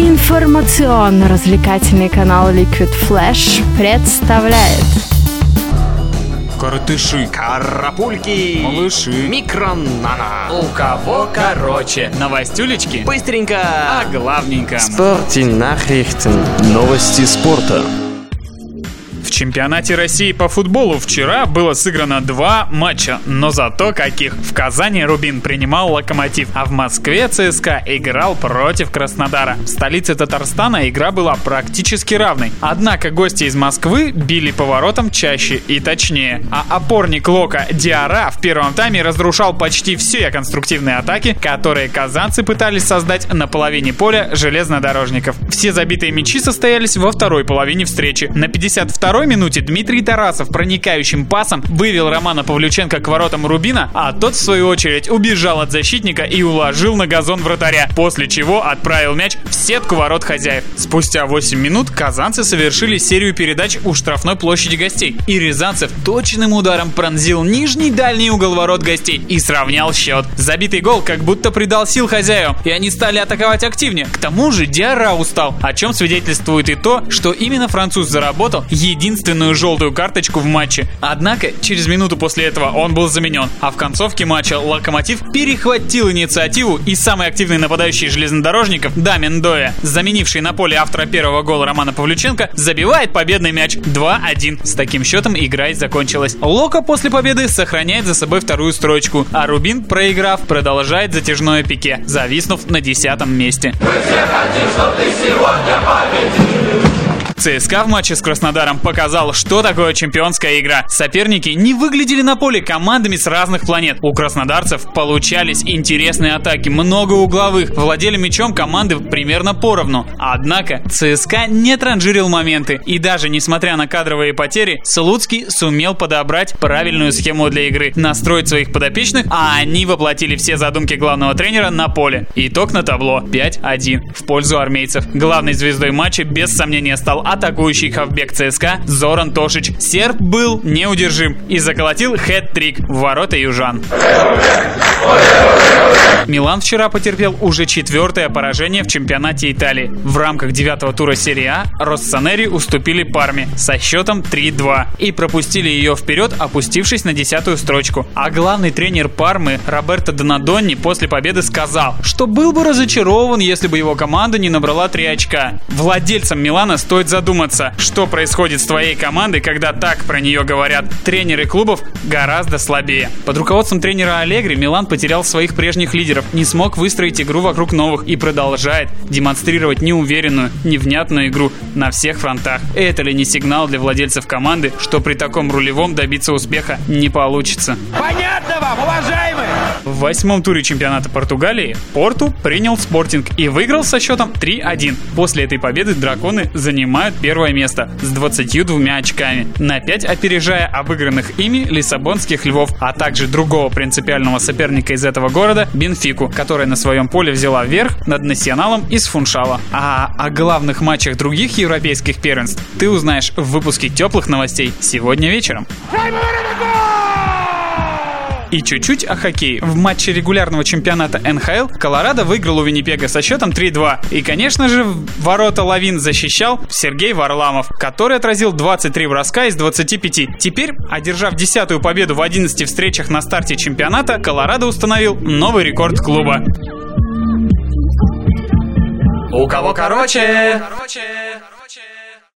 Информационно-развлекательный канал Liquid Flash представляет Коротыши, Карапульки, малыши, микронана. у кого короче, новостюлечки, Быстренько. а главненько. Nachrichten. Новости спорта. Чемпионате России по футболу вчера было сыграно два матча, но зато каких. В Казани Рубин принимал Локомотив, а в Москве ЦСКА играл против Краснодара. В столице Татарстана игра была практически равной. Однако гости из Москвы били поворотом чаще и точнее. А опорник Лока Диара в первом тайме разрушал почти все конструктивные атаки, которые казанцы пытались создать на половине поля железнодорожников. Все забитые мячи состоялись во второй половине встречи. На 52-й минуте Дмитрий Тарасов проникающим пасом вывел Романа Павлюченко к воротам Рубина, а тот, в свою очередь, убежал от защитника и уложил на газон вратаря, после чего отправил мяч в сетку ворот хозяев. Спустя 8 минут казанцы совершили серию передач у штрафной площади гостей, и Рязанцев точным ударом пронзил нижний дальний угол ворот гостей и сравнял счет. Забитый гол как будто придал сил хозяевам, и они стали атаковать активнее. К тому же Диара устал, о чем свидетельствует и то, что именно француз заработал единственную желтую карточку в матче. Однако, через минуту после этого он был заменен, а в концовке матча Локомотив перехватил инициативу и самый активный нападающий железнодорожников Дамин Доя, заменивший на поле автора первого гола Романа Павлюченко, забивает победный мяч 2-1. С таким счетом игра и закончилась. Лока после победы сохраняет за собой вторую строчку, а Рубин, проиграв, продолжает затяжное пике, зависнув на десятом месте. ЦСКА в матче с Краснодаром показал, что такое чемпионская игра. Соперники не выглядели на поле командами с разных планет. У краснодарцев получались интересные атаки, много угловых. Владели мячом команды примерно поровну. Однако ЦСКА не транжирил моменты. И даже несмотря на кадровые потери, Слуцкий сумел подобрать правильную схему для игры, настроить своих подопечных, а они воплотили все задумки главного тренера на поле. Итог на табло 5-1 в пользу армейцев. Главной звездой матча без сомнения стал атакующий хавбек ЦСКА Зоран Тошич. Серб был неудержим и заколотил хэт-трик в ворота южан. Милан вчера потерпел уже четвертое поражение в чемпионате Италии. В рамках девятого тура серии А Россонери уступили Парме со счетом 3-2 и пропустили ее вперед, опустившись на десятую строчку. А главный тренер Пармы Роберто Донадонни после победы сказал, что был бы разочарован, если бы его команда не набрала 3 очка. Владельцам Милана стоит задуматься, что происходит с твоей командой, когда так про нее говорят. Тренеры клубов гораздо слабее. Под руководством тренера Алегри Милан потерял своих прежних лидеров, не смог выстроить игру вокруг новых и продолжает демонстрировать неуверенную, невнятную игру на всех фронтах. Это ли не сигнал для владельцев команды, что при таком рулевом добиться успеха не получится? Понятно вам, уважаемые? В восьмом туре чемпионата Португалии Порту принял Спортинг и выиграл со счетом 3-1. После этой победы драконы занимают первое место с 22 очками, на 5 опережая обыгранных ими лиссабонских львов, а также другого принципиального соперника из этого города Бенфику, которая на своем поле взяла верх над Националом из Фуншала. А о главных матчах других европейских первенств ты узнаешь в выпуске теплых новостей сегодня вечером. И чуть-чуть о хоккее. В матче регулярного чемпионата НХЛ Колорадо выиграл у Виннипега со счетом 3-2. И, конечно же, ворота Лавин защищал Сергей Варламов, который отразил 23 броска из 25. Теперь, одержав десятую победу в 11 встречах на старте чемпионата, Колорадо установил новый рекорд клуба. У кого короче? Короче, короче.